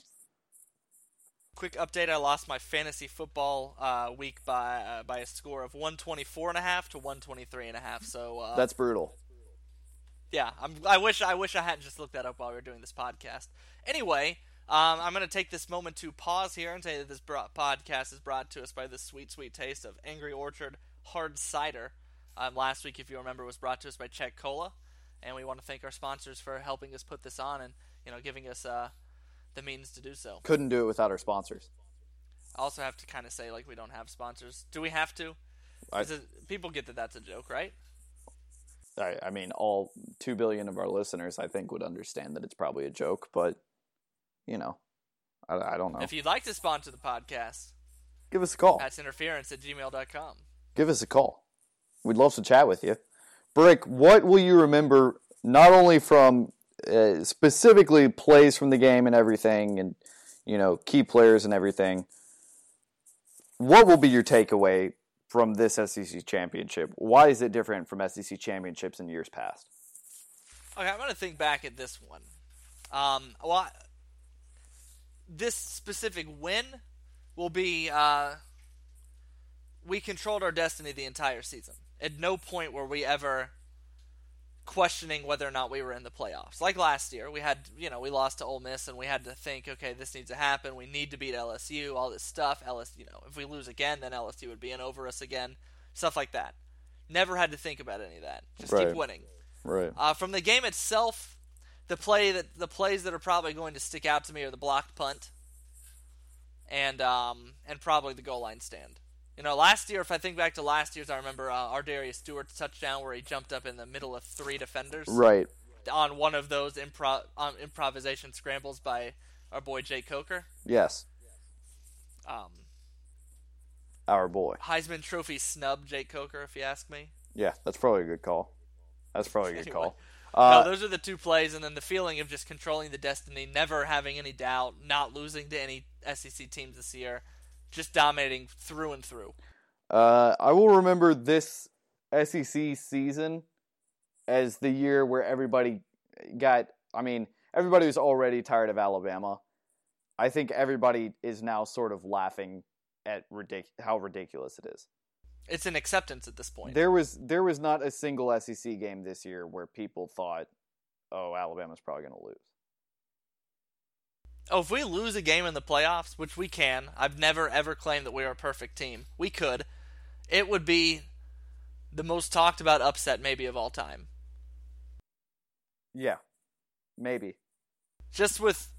B: Quick update: I lost my fantasy football uh, week by uh, by a score of one twenty four and a half to one twenty three and a half. So uh,
A: That's brutal.
B: yeah, I'm, I wish I wish I hadn't just looked that up while we were doing this podcast. Anyway, um, I'm going to take this moment to pause here and say that this podcast is brought to us by the sweet, sweet taste of Angry Orchard Hard Cider. Um, last week, if you remember, was brought to us by Czech Cola, and we want to thank our sponsors for helping us put this on and you know giving us uh, the means to do so.
A: Couldn't do it without our sponsors.
B: I also have to kind of say like we don't have sponsors. Do we have to?
A: I-
B: it- people get that that's a joke, right?
A: I, I mean, all two billion of our listeners, I think, would understand that it's probably a joke, but you know, I, I don't know.
B: If you'd like to sponsor the podcast,
A: Give us a call.
B: that's interference at gmail.com.
A: Give us a call. We'd love to chat with you. Brick, what will you remember not only from uh, specifically plays from the game and everything, and you know, key players and everything? What will be your takeaway from this SEC championship? Why is it different from SEC championships in years past?
B: Okay, I'm to think back at this one. Um, well, I- this specific win will be uh, we controlled our destiny the entire season. At no point were we ever questioning whether or not we were in the playoffs. Like last year, we had, you know, we lost to Ole Miss and we had to think, okay, this needs to happen. We need to beat LSU, all this stuff. LSU, you know, if we lose again, then LSU would be in over us again. Stuff like that. Never had to think about any of that. Just
A: Right.
B: keep winning.
A: Right.
B: Uh, from the game itself, the play that the plays that are probably going to stick out to me are the blocked punt, and um, and probably the goal line stand. You know, last year, if I think back to last year's, I remember uh, ArDarius Stewart's touchdown where he jumped up in the middle of three defenders
A: Right.
B: on one of those impro- um, improvisation scrambles by our boy Jay Coker.
A: Yes.
B: Um,
A: Our boy.
B: Heisman Trophy snub Jake Coker, if you ask me.
A: Yeah, that's probably a good call. That's probably a good
B: Anyway.
A: call. Uh,
B: no, those are the two plays, and then the feeling of just controlling the destiny, never having any doubt, not losing to any SEC teams this year, just dominating through and through.
A: Uh, I will remember this SEC season as the year where everybody got. I mean, everybody was already tired of Alabama. I think everybody is now sort of laughing at ridic- how ridiculous it is.
B: It's an acceptance at this point.
A: There was there was not a single SEC game this year where people thought, "Oh, Alabama's probably going to lose."
B: Oh, if we lose a game in the playoffs, which we can, I've never ever claimed that we are a perfect team. We could. It would be the most talked about upset maybe of all time.
A: Yeah, maybe.
B: Just with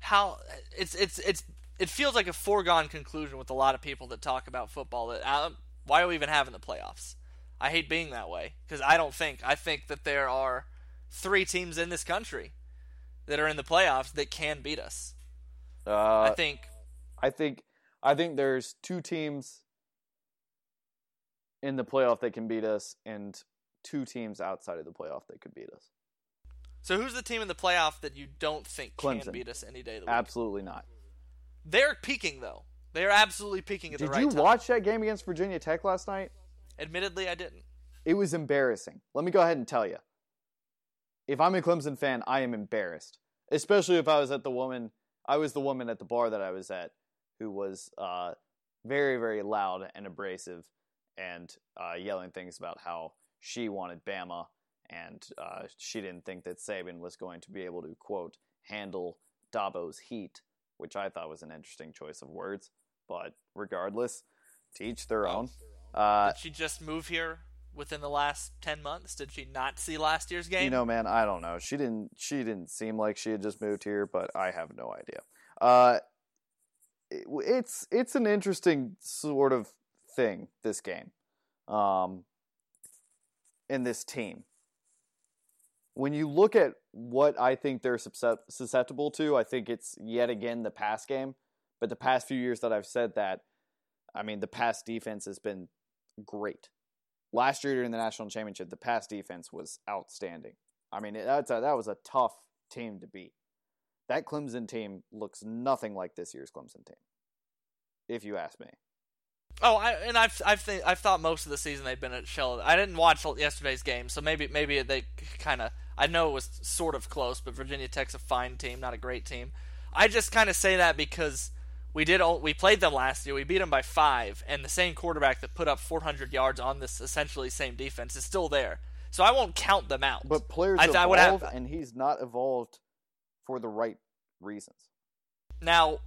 B: how it's it's it's it feels like a foregone conclusion with a lot of people that talk about football that uh, why are we even having the playoffs? I hate being that way because I don't think I think that there are three teams in this country that are in the playoffs that can beat us.
A: Uh,
B: I think
A: I think I think there's two teams in the playoff that can beat us, and two teams outside of the playoff that could beat us.
B: So who's the team in the playoff that you don't think can beat us any day of the week?
A: Absolutely not.
B: They're peaking though. They're absolutely peaking at
A: Did
B: the right time.
A: Did you watch that game against Virginia Tech last night?
B: Admittedly, I didn't.
A: It was embarrassing. Let me go ahead and tell you. If I'm a Clemson fan, I am embarrassed. Especially if I was at the woman, I was the woman at the bar that I was at who was uh, very, very loud and abrasive and uh, yelling things about how she wanted Bama and uh, she didn't think that Saban was going to be able to, quote, handle Dabo's heat, which I thought was an interesting choice of words. But regardless, to each their own. Uh,
B: Did she just move here within the last ten months? Did she not see last year's game?
A: You know, man, I don't know. She didn't. She didn't seem like she had just moved here, but I have no idea. Uh, it- it's it's an interesting sort of thing. This game, um, and this team. When you look at what I think they're susceptible to, I think it's yet again the pass game. But the past few years that I've said that, I mean, the pass defense has been great last year during the national championship, the pass defense was outstanding. I mean, that's a, that was a tough team to beat. That Clemson team looks nothing like this year's Clemson team, if you ask me.
B: Oh, I, and I've I've th- I've thought most of the season they've been at shell. I didn't watch yesterday's game, so maybe maybe they kind of. I know it was sort of close, but Virginia Tech's a fine team, not a great team. I just kind of say that because we did o- we played them last year. We beat them by five, and the same quarterback that put up 400 yards on this essentially same defense is still there. So I won't count them out.
A: But players
B: I-
A: evolve,
B: I have-
A: and he's not evolved for the right reasons.
B: Now,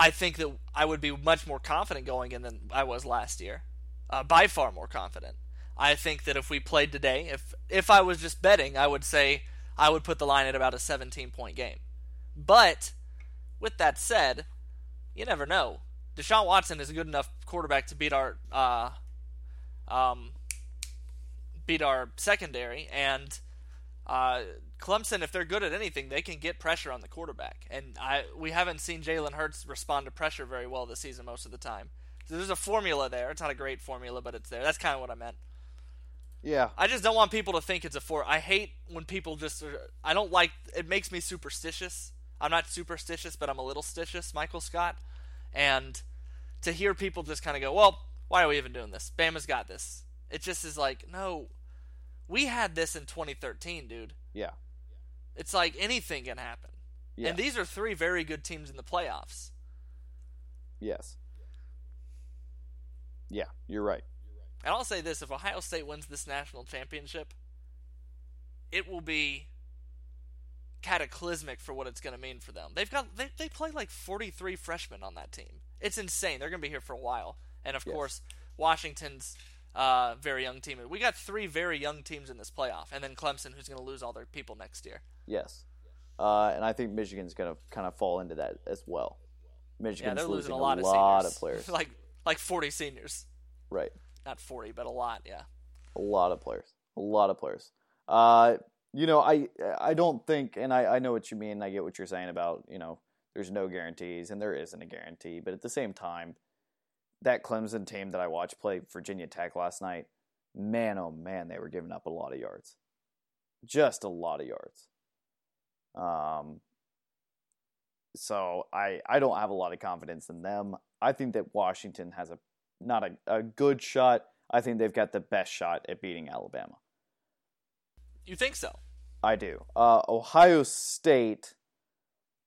B: I think that I would be much more confident going in than I was last year. Uh, by far more confident. I think that if we played today, if if I was just betting, I would say I would put the line at about a 17 point game. But with that said, you never know. Deshaun Watson is a good enough quarterback to beat our uh, um, beat our secondary, and uh, Clemson, if they're good at anything, they can get pressure on the quarterback. And I we haven't seen Jalen Hurts respond to pressure very well this season most of the time. So there's a formula there. It's not a great formula, but it's there. That's kind of what I meant.
A: Yeah,
B: I just don't want people to think it's a for. I hate when people just. Are, I don't like. It makes me superstitious. I'm not superstitious, but I'm a little stitious, Michael Scott. And to hear people just kind of go, "Well, why are we even doing this? Bama's got this." It just is like, no, we had this in 2013, dude.
A: yeah,
B: It's like anything can happen.
A: yeah.
B: And these are three very good teams in the playoffs.
A: yes. Yeah, you're right.
B: And I'll say this: if Ohio State wins this national championship, it will be cataclysmic for what it's going to mean for them. They've got they they play like 43 freshmen on that team. It's insane. They're going to be here for a while. And of
A: Yes.
B: course, Washington's uh, very young team. We got three very young teams in this playoff, and then Clemson, who's going to lose all their people next year.
A: Yes. Uh, and I think Michigan's going to kind of fall into that as well.
B: Yeah,
A: Michigan's
B: they're losing
A: losing
B: a lot, of
A: lot
B: seniors.
A: of players.
B: like like 40 seniors.
A: right.
B: Not 40, but a lot. Yeah.
A: A lot of players. A lot of players. Uh, you know, I I don't think, and I, I know what you mean. I get what you're saying about you know, there's no guarantees, and there isn't a guarantee. But at the same time, that Clemson team that I watched play Virginia Tech last night, man, oh man, they were giving up a lot of yards, just a lot of yards. Um. So I I don't have a lot of confidence in them. I think that Washington has a not a, a good shot. I think they've got the best shot at beating Alabama.
B: You think so?
A: I do. Uh, Ohio State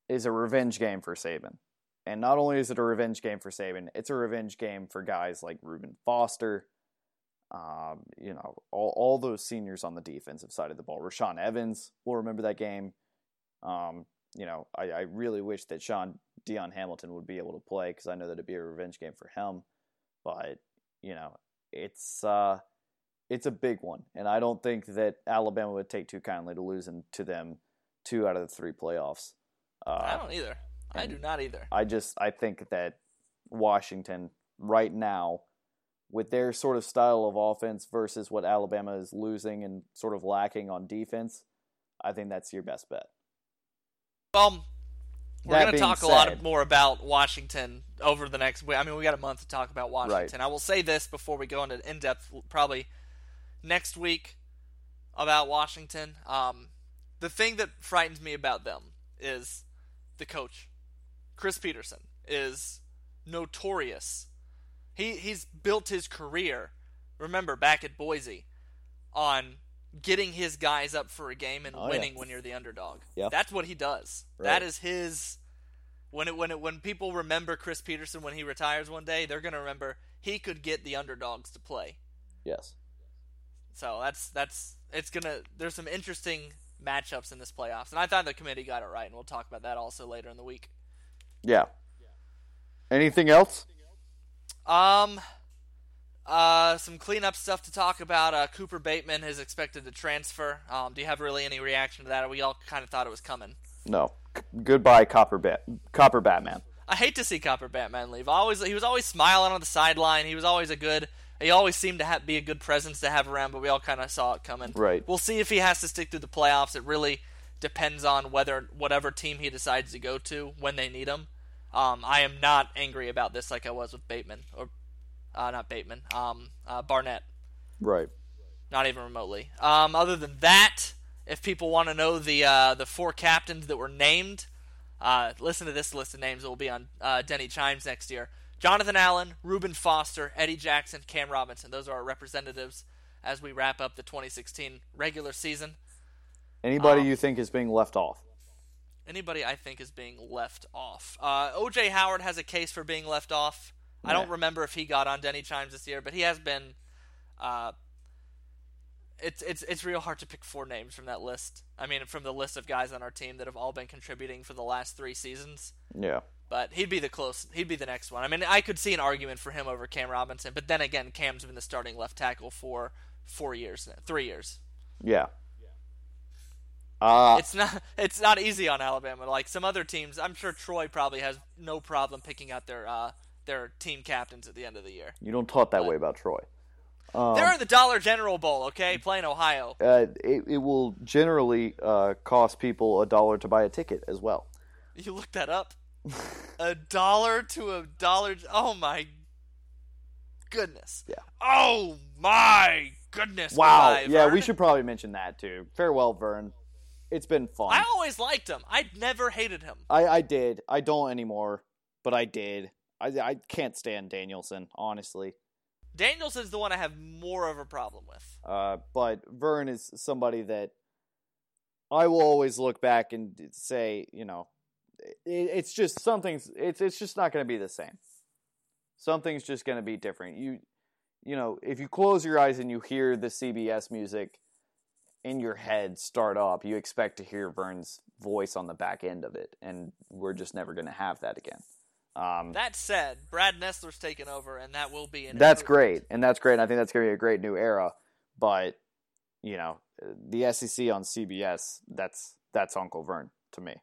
A: is a revenge game for Saban. And not only is it a revenge game for Saban, it's a revenge game for guys like Reuben Foster, um, you know, all, all those seniors on the defensive side of the ball. Rashaan Evans will remember that game. Um, you know, I, I really wish that Shaun Dion Hamilton would be able to play because I know that it'd be a revenge game for him. But, you know, it's uh, it's a big one, and I don't think that Alabama would take too kindly to losing to them two out of the three playoffs. Uh,
B: I don't either. I do not either.
A: I just I think that Washington right now, with their sort of style of offense versus what Alabama is losing and sort of lacking on defense, I think that's your best bet.
B: Well, we're going to talk a lot more about Washington over the next week. I mean, we got a month to talk about Washington.
A: Right.
B: I will say this before we go into in depth, probably next week about Washington. Um, the thing that frightens me about them is the coach, Chris Petersen, is notorious. He he's built his career. Remember back at Boise, on getting his guys up for a game and
A: Oh, yeah.
B: winning when you're the underdog.
A: Yeah.
B: That's what he does.
A: Right.
B: That is his. When it when it when people remember Chris Petersen when he retires one day, they're gonna remember he could get the underdogs to play.
A: Yes.
B: So that's that's it's gonna. There's some interesting matchups in this playoffs, and I thought the committee got it right, and we'll talk about that also later in the week.
A: Yeah. Anything else?
B: Um, uh, some cleanup stuff to talk about. Uh, Cooper Bateman is expected to transfer. Um, do you have really any reaction to that? We all kind of thought it was coming.
A: No. C- goodbye, Copper Bat- Copper Batman.
B: I hate to see Copper Batman leave. Always he was always smiling on the sideline. He was always a good. He always seemed to have, be a good presence to have around, but we all kind of saw it coming.
A: Right.
B: We'll see if he has to stick through the playoffs. It really depends on whether whatever team he decides to go to when they need him. Um, I am not angry about this like I was with Bateman or uh, not Bateman. Um, uh, Barnett.
A: Right.
B: Not even remotely. Um, other than that, if people want to know the uh, the four captains that were named, uh, listen to this list of names that will be on uh, Denny Chimes next year. Jonathan Allen, Reuben Foster, Eddie Jackson, Cam Robinson. Those are our representatives as we wrap up the 2016 regular season.
A: Anybody
B: Um,
A: you think is being left off?
B: Anybody I think is being left off. Uh, OJ Howard has a case for being left off. I don't remember if he got on Denny Chimes this year, but he has been. Uh, it's it's it's real hard to pick four names from that list. I mean, from the list of guys on our team that have all been contributing for the last three seasons.
A: Yeah.
B: But he'd be the close. He'd be the next one. I mean, I could see an argument for him over Cam Robinson, but then again, Cam's been the starting left tackle for four years, three years.
A: Yeah. Uh,
B: it's not it's not easy on Alabama. Like some other teams, I'm sure Troy probably has no problem picking out their uh, their team captains at the end of the year.
A: you don't talk that
B: but-
A: way about Troy. Um,
B: They're in the Dollar General Bowl, okay, playing Ohio.
A: uh, it, it will generally uh, cost people a dollar to buy a ticket as well.
B: You looked that up. A dollar to a dollar. Oh my goodness.
A: Yeah.
B: Oh my goodness.
A: Wow.
B: Goodbye,
A: yeah,
B: Vern.
A: we should probably mention that too. Farewell, Vern. It's been fun.
B: I always liked him. I never hated him.
A: I, I did. I don't anymore, but I did. I, I can't stand Danielson, honestly.
B: Danielson's the one I have more of a problem with.
A: Uh, but Vern is somebody that I will always look back and say, you know, it, it's just something's. It's it's just not going to be the same. Something's just going to be different. You you know, if you close your eyes and you hear the CBS music in your head start up, you expect to hear Vern's voice on the back end of it, and we're just never going to have that again. Um,
B: that said, Brad Nessler's taken over, and that will be an.
A: That's great, and that's great. And I think that's going to be a great new era. But you know, the SEC on CBS, that's that's Uncle Vern to me.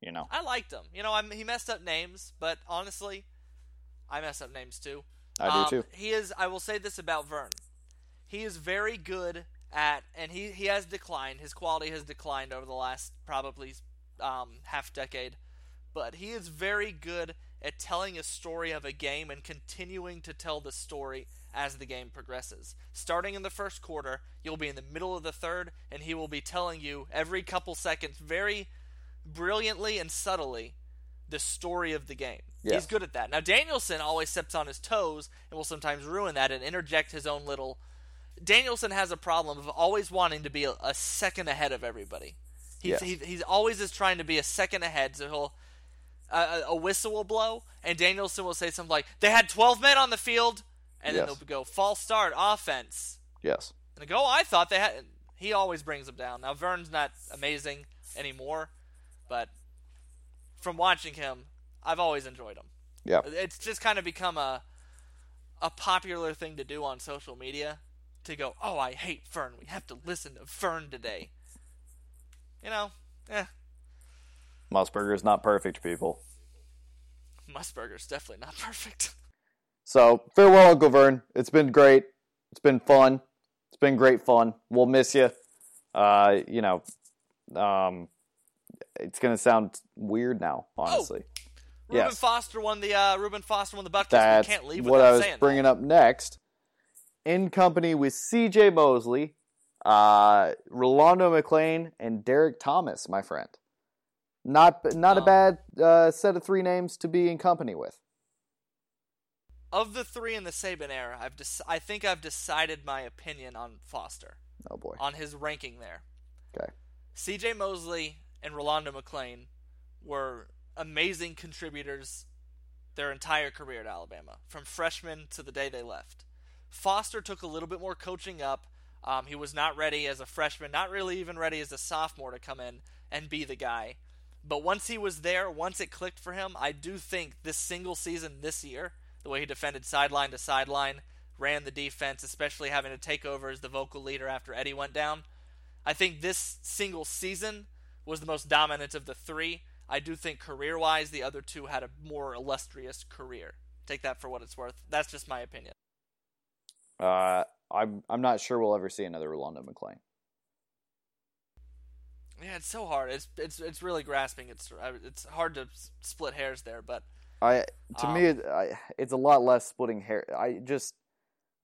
A: You know,
B: I liked him. You know, I'm, he messed up names, but honestly, I mess up names too.
A: I
B: um,
A: do too.
B: He is. I will say this about Vern: he is very good at, and he he has declined. His quality has declined over the last probably um, half decade, but he is very good at telling a story of a game and continuing to tell the story as the game progresses. Starting in the first quarter, you'll be in the middle of the third, and he will be telling you every couple seconds, very brilliantly and subtly, the story of the game. Yes. He's good at that. Now, Danielson always steps on his toes and will sometimes ruin that and interject his own little. Danielson has a problem of always wanting to be a, a second ahead of everybody. He's, yeah. he, he's always is trying to be a second ahead, so he'll uh, a whistle will blow, and Danielson will say something like, "They had 12 men on the field," and then they'll go false start offense.
A: Yes.
B: And they go, oh, I thought they had. He always brings them down. Now Vern's not amazing anymore, but from watching him, I've always enjoyed him.
A: Yeah.
B: It's just kind of become a a popular thing to do on social media to go, "Oh, I hate Fern. We have to listen to Fern today." You know, eh.
A: Musburger's not perfect, people.
B: Musburger's definitely not perfect.
A: So farewell, Uncle Vern. It's been great. It's been fun. It's been great fun. We'll miss you. Uh, you know, um, it's gonna sound weird now, honestly. Oh,
B: Reuben yes. Foster won the uh, Reuben Foster won the buck. That's we can't leave
A: what I was
B: saying
A: bringing
B: that.
A: up next. In company with C.J. Mosley, uh, Rolando McClain, and Derrick Thomas, my friend. Not not um, a bad uh, set of three names to be in company with
B: of the three in the Saban era, I've dec- I think I've decided my opinion on Foster.
A: Oh boy,
B: on his ranking there.
A: Okay.
B: C.J. Mosley and Rolando McClain were amazing contributors their entire career at Alabama, from freshman to the day they left. Foster took a little bit more coaching up. Um, he was not ready as a freshman, not really even ready as a sophomore to come in and be the guy. But once he was there, once it clicked for him, I do think this single season this year the way he defended sideline to sideline, ran the defense, especially having to take over as the vocal leader after Eddie went down. I think this single season was the most dominant of the three. I do think career wise, the other two had a more illustrious career. Take that for what it's worth. That's just my opinion.
A: Uh, I'm I'm not sure we'll ever see another Rolando McClain.
B: Yeah, it's so hard. It's it's it's really grasping. It's it's hard to split hairs there, but
A: I to um, me, it, I, it's a lot less splitting hair. I just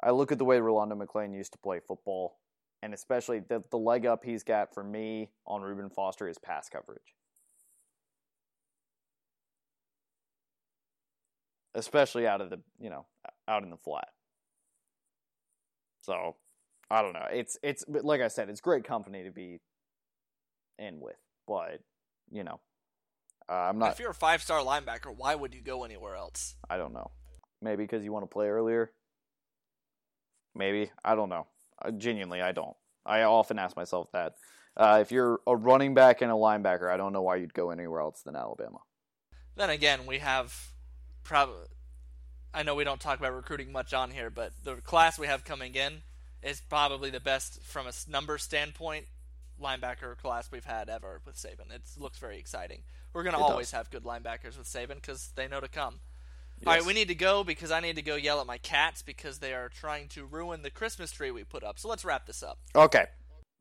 A: I look at the way Rolando McClain used to play football, and especially the the leg up he's got for me on Reuben Foster is pass coverage, especially out of the you know out in the flat. So I don't know. It's it's like I said, it's great company to be in with, but you know uh, I'm not.
B: If you're a five star linebacker, why would you go anywhere else?
A: I don't know. Maybe because you want to play earlier. Maybe I don't know. Uh, genuinely, I don't. I often ask myself that. Uh, if you're a running back and a linebacker, I don't know why you'd go anywhere else than Alabama.
B: Then again, we have probably. I know we don't talk about recruiting much on here, but the class we have coming in is probably the best from a number standpoint linebacker class we've had ever with Saban. It looks very exciting. We're going to always does. have good linebackers with Saban because they know to come. Yes. All right, we need to go because I need to go yell at my cats because they are trying to ruin the Christmas tree we put up. So let's wrap this up.
A: Okay.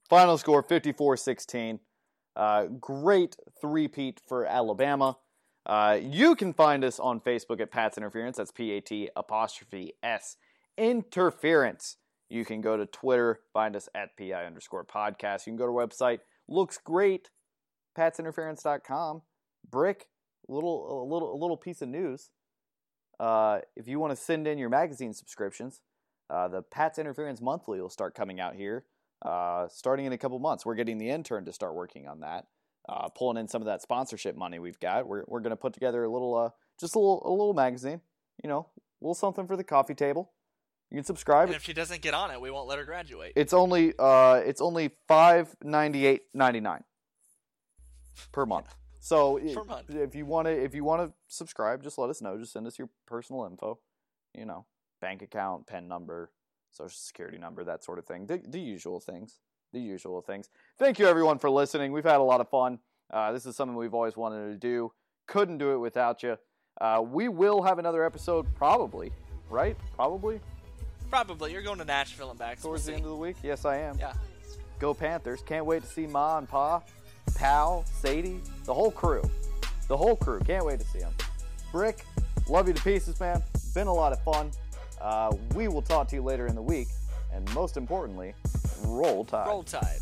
A: Final score 54 16. Uh, great three-peat for Alabama. Uh, you can find us on Facebook at Pat's Interference. That's P A T apostrophe S Interference. You can go to Twitter, find us at PI underscore podcast. You can go to our website. Looks great. Pat'sInterference.com brick, little a little a little piece of news. Uh, if you want to send in your magazine subscriptions, uh, the Pat's Interference Monthly will start coming out here, uh, starting in a couple months. We're getting the intern to start working on that, uh, pulling in some of that sponsorship money we've got. We're we're going to put together a little, uh, just a little a little magazine, you know, a little something for the coffee table. You can subscribe.
B: And if she doesn't get on it, we won't let her graduate.
A: It's only uh, it's only five ninety eight ninety nine per month. So if you want to if you want to subscribe, just let us know. Just send us your personal info. You know, bank account, pen number, social security number, that sort of thing. The, the usual things. The usual things. Thank you everyone for listening. We've had a lot of fun. Uh, this is something we've always wanted to do. Couldn't do it without you. Uh, we will have another episode probably, right? Probably
B: Probably. You're going to Nashville and back. So
A: towards
B: we'll
A: the end of the week. Yes, I am.
B: Yeah.
A: Go Panthers. Can't wait to see Ma and Pa, Pal, Sadie, the whole crew. The whole crew. Can't wait to see them. Brick, love you to pieces, man. Been a lot of fun. Uh, we will talk to you later in the week. And most importantly, roll tide.
B: Roll Tide.